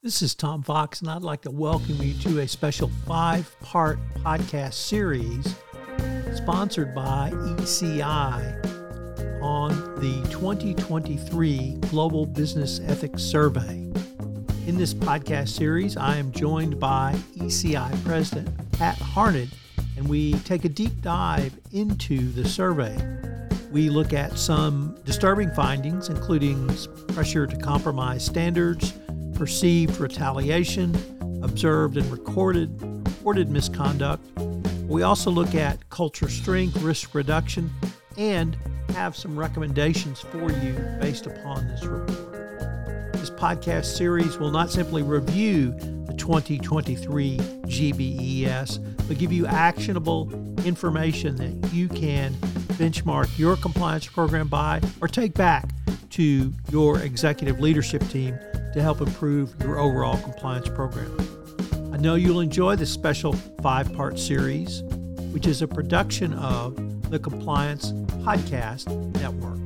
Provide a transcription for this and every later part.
This is Tom Fox, and I'd like to welcome you to a special five part podcast series sponsored by ECI on the 2023 Global Business Ethics Survey. In this podcast series, I am joined by ECI President Pat Harned, and we take a deep dive into the survey. We look at some disturbing findings, including pressure to compromise standards perceived retaliation, observed and recorded, reported misconduct. We also look at culture strength, risk reduction, and have some recommendations for you based upon this report. This podcast series will not simply review the 2023 GBES, but give you actionable information that you can benchmark your compliance program by or take back to your executive leadership team to help improve your overall compliance program. I know you'll enjoy this special five part series, which is a production of the Compliance Podcast Network.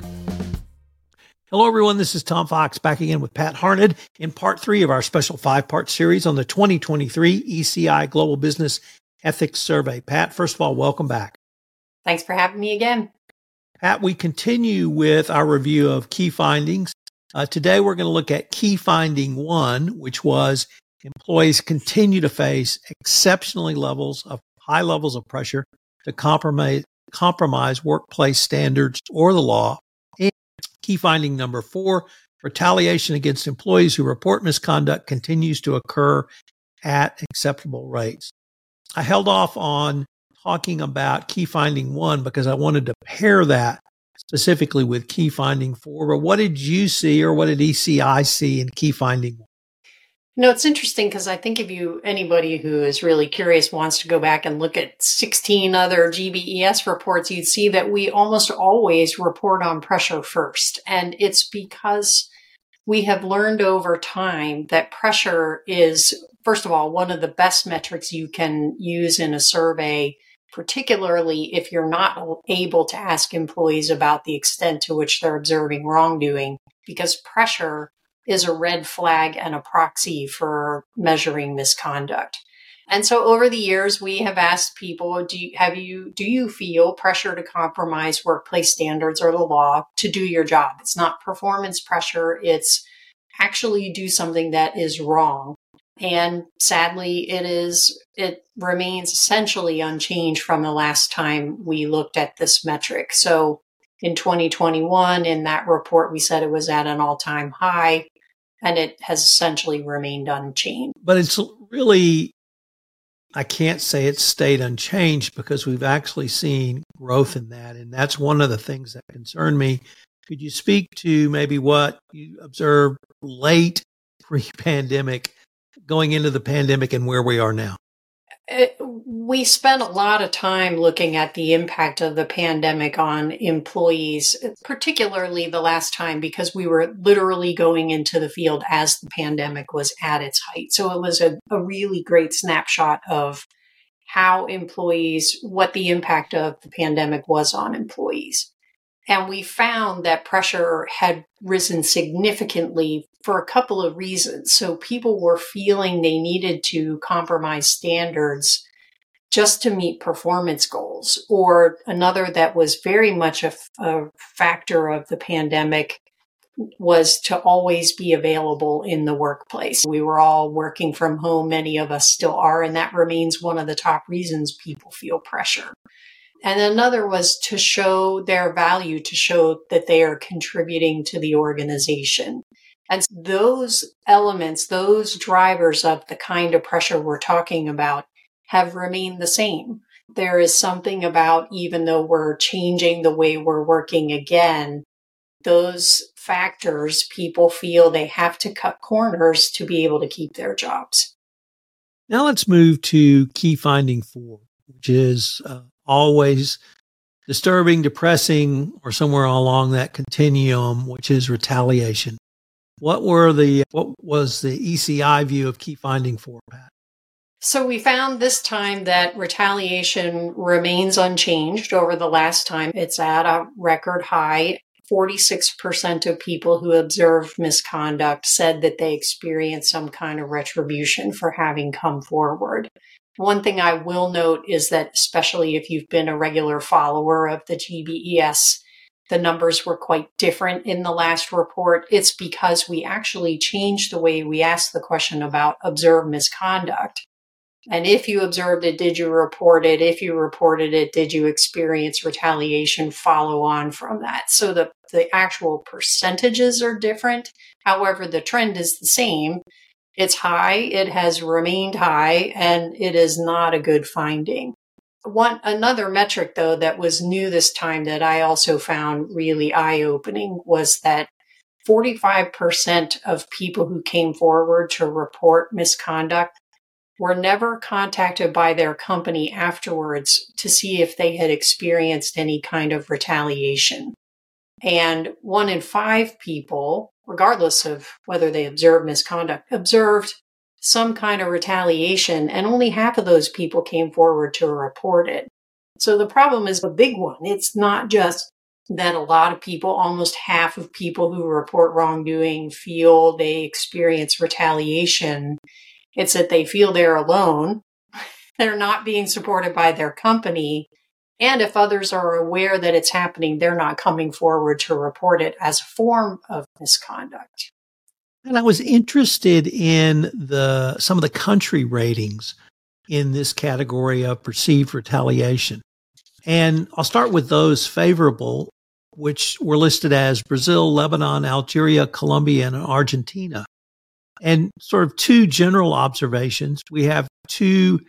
Hello, everyone. This is Tom Fox back again with Pat Harned in part three of our special five part series on the 2023 ECI Global Business Ethics Survey. Pat, first of all, welcome back. Thanks for having me again. Pat, we continue with our review of key findings uh, today, we're going to look at key finding one, which was employees continue to face exceptionally levels of high levels of pressure to compromise, compromise workplace standards or the law. And key finding number four, retaliation against employees who report misconduct continues to occur at acceptable rates. I held off on talking about key finding one because I wanted to pair that specifically with key finding four, but what did you see or what did ECI see in key finding one? No, it's interesting because I think if you anybody who is really curious wants to go back and look at 16 other GBES reports, you'd see that we almost always report on pressure first. And it's because we have learned over time that pressure is, first of all, one of the best metrics you can use in a survey particularly if you're not able to ask employees about the extent to which they're observing wrongdoing, because pressure is a red flag and a proxy for measuring misconduct. And so over the years, we have asked people, do you, have you, do you feel pressure to compromise workplace standards or the law to do your job? It's not performance pressure. It's actually do something that is wrong. And sadly, it is, it remains essentially unchanged from the last time we looked at this metric. So in 2021, in that report, we said it was at an all time high and it has essentially remained unchanged. But it's really, I can't say it's stayed unchanged because we've actually seen growth in that. And that's one of the things that concern me. Could you speak to maybe what you observed late pre pandemic going into the pandemic and where we are now? It, we spent a lot of time looking at the impact of the pandemic on employees, particularly the last time because we were literally going into the field as the pandemic was at its height. So it was a, a really great snapshot of how employees, what the impact of the pandemic was on employees. And we found that pressure had risen significantly for a couple of reasons. So people were feeling they needed to compromise standards just to meet performance goals. Or another that was very much a, a factor of the pandemic was to always be available in the workplace. We were all working from home. Many of us still are. And that remains one of the top reasons people feel pressure. And another was to show their value, to show that they are contributing to the organization. And those elements, those drivers of the kind of pressure we're talking about have remained the same. There is something about even though we're changing the way we're working again, those factors, people feel they have to cut corners to be able to keep their jobs. Now let's move to key finding four, which is uh, always disturbing, depressing, or somewhere along that continuum, which is retaliation. What were the what was the ECI view of key finding four Pat? So we found this time that retaliation remains unchanged over the last time. It's at a record high. 46% of people who observed misconduct said that they experienced some kind of retribution for having come forward. One thing I will note is that, especially if you've been a regular follower of the GBES, the numbers were quite different in the last report. It's because we actually changed the way we asked the question about observed misconduct. And if you observed it, did you report it? If you reported it, did you experience retaliation follow on from that? So the, the actual percentages are different. However, the trend is the same. It's high, it has remained high, and it is not a good finding. One another metric though that was new this time that I also found really eye-opening was that 45% of people who came forward to report misconduct were never contacted by their company afterwards to see if they had experienced any kind of retaliation. And one in five people, regardless of whether they observed misconduct, observed some kind of retaliation, and only half of those people came forward to report it. So the problem is a big one. It's not just that a lot of people, almost half of people who report wrongdoing feel they experience retaliation. It's that they feel they're alone. They're not being supported by their company. And if others are aware that it's happening, they're not coming forward to report it as a form of misconduct. And I was interested in the some of the country ratings in this category of perceived retaliation. And I'll start with those favorable, which were listed as Brazil, Lebanon, Algeria, Colombia, and Argentina. And sort of two general observations. We have two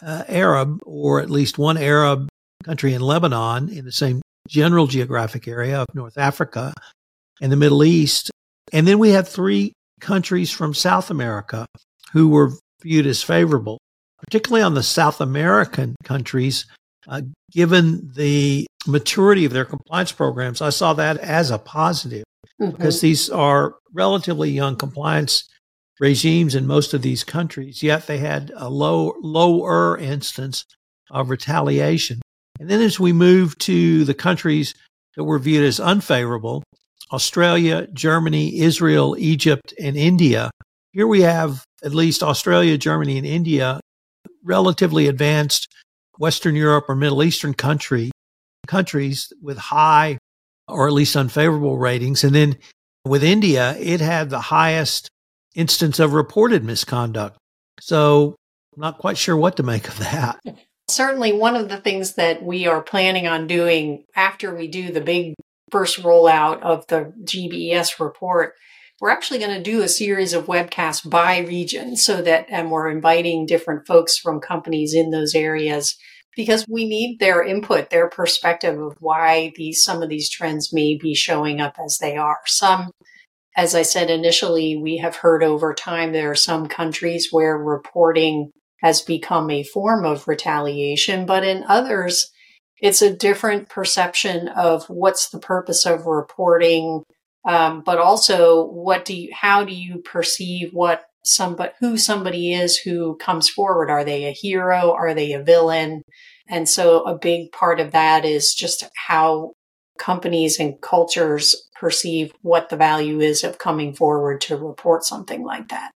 uh, Arab, or at least one Arab country in Lebanon in the same general geographic area of North Africa and the Middle East. And then we have three countries from South America who were viewed as favorable, particularly on the South American countries. Uh, given the maturity of their compliance programs, I saw that as a positive mm-hmm. because these are relatively young compliance regimes in most of these countries, yet they had a low, lower instance of retaliation. And then as we move to the countries that were viewed as unfavorable, Australia, Germany, Israel, Egypt, and India, here we have at least Australia, Germany, and India, relatively advanced Western Europe or Middle Eastern country countries with high or at least unfavorable ratings. And then with India, it had the highest instance of reported misconduct. So I'm not quite sure what to make of that. Certainly, one of the things that we are planning on doing after we do the big first rollout of the GBES report, we're actually going to do a series of webcasts by region so that, and we're inviting different folks from companies in those areas because we need their input, their perspective of why these, some of these trends may be showing up as they are. Some as I said initially, we have heard over time there are some countries where reporting has become a form of retaliation, but in others, it's a different perception of what's the purpose of reporting, um, but also what do you, how do you perceive what somebody, who somebody is who comes forward? Are they a hero? Are they a villain? And so a big part of that is just how companies and cultures perceive what the value is of coming forward to report something like that.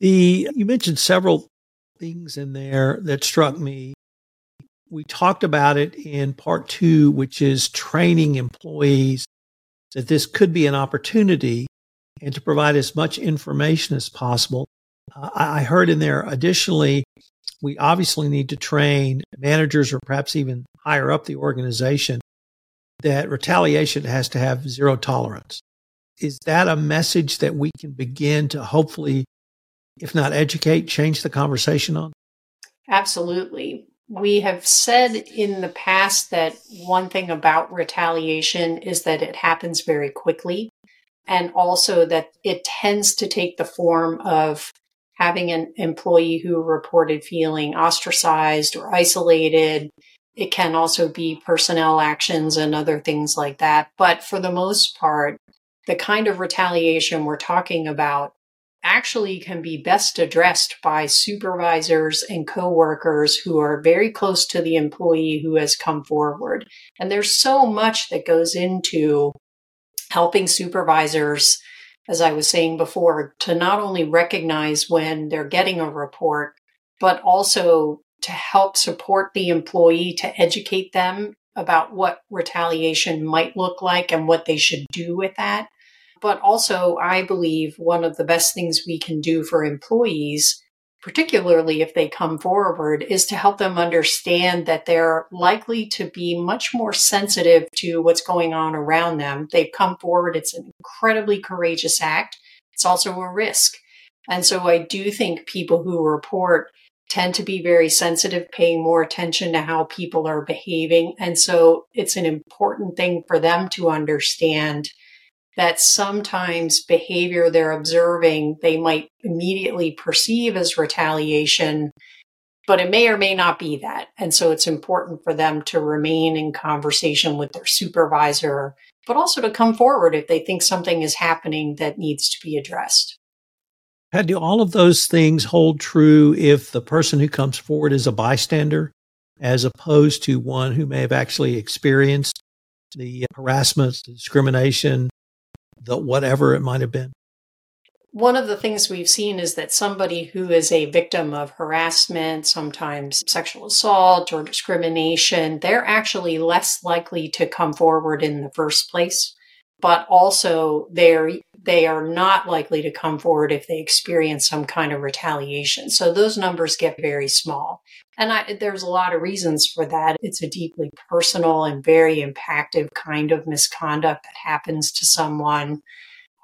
The you mentioned several things in there that struck me. We talked about it in part 2 which is training employees that this could be an opportunity and to provide as much information as possible. Uh, I heard in there additionally we obviously need to train managers or perhaps even higher up the organization that retaliation has to have zero tolerance. Is that a message that we can begin to hopefully, if not educate, change the conversation on? Absolutely. We have said in the past that one thing about retaliation is that it happens very quickly, and also that it tends to take the form of having an employee who reported feeling ostracized or isolated, it can also be personnel actions and other things like that. But for the most part, the kind of retaliation we're talking about actually can be best addressed by supervisors and coworkers who are very close to the employee who has come forward. And there's so much that goes into helping supervisors, as I was saying before, to not only recognize when they're getting a report, but also to help support the employee to educate them about what retaliation might look like and what they should do with that. But also, I believe one of the best things we can do for employees, particularly if they come forward, is to help them understand that they're likely to be much more sensitive to what's going on around them. They've come forward. It's an incredibly courageous act. It's also a risk. And so I do think people who report tend to be very sensitive, paying more attention to how people are behaving. And so it's an important thing for them to understand that sometimes behavior they're observing, they might immediately perceive as retaliation, but it may or may not be that. And so it's important for them to remain in conversation with their supervisor, but also to come forward if they think something is happening that needs to be addressed. How do all of those things hold true if the person who comes forward is a bystander, as opposed to one who may have actually experienced the harassment, the discrimination, the whatever it might have been? One of the things we've seen is that somebody who is a victim of harassment, sometimes sexual assault or discrimination, they're actually less likely to come forward in the first place. But also they're they are not likely to come forward if they experience some kind of retaliation. So those numbers get very small. And I, there's a lot of reasons for that. It's a deeply personal and very impactful kind of misconduct that happens to someone.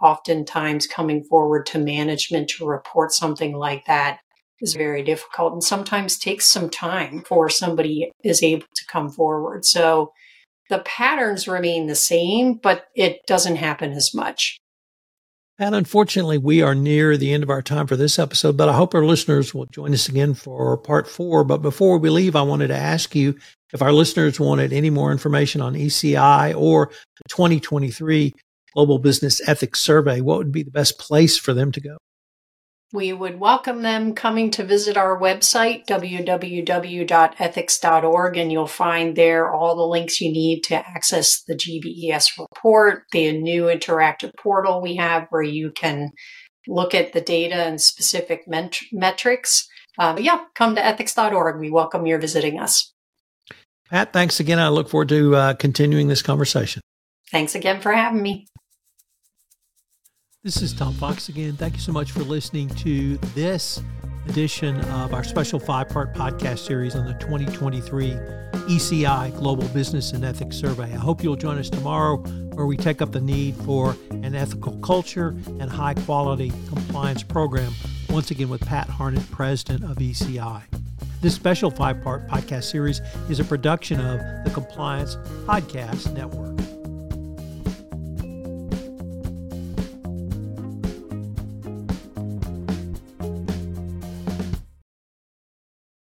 Oftentimes, coming forward to management to report something like that is very difficult and sometimes takes some time before somebody is able to come forward. So the patterns remain the same, but it doesn't happen as much. And unfortunately, we are near the end of our time for this episode, but I hope our listeners will join us again for part four. But before we leave, I wanted to ask you if our listeners wanted any more information on ECI or the 2023 Global Business Ethics Survey, what would be the best place for them to go? We would welcome them coming to visit our website, www.ethics.org, and you'll find there all the links you need to access the GBES report, the new interactive portal we have where you can look at the data and specific ment- metrics. Uh, yeah, come to ethics.org. We welcome your visiting us. Pat, thanks again. I look forward to uh, continuing this conversation. Thanks again for having me. This is Tom Fox again. Thank you so much for listening to this edition of our special five part podcast series on the 2023 ECI Global Business and Ethics Survey. I hope you'll join us tomorrow where we take up the need for an ethical culture and high quality compliance program, once again with Pat Harned, President of ECI. This special five part podcast series is a production of the Compliance Podcast Network.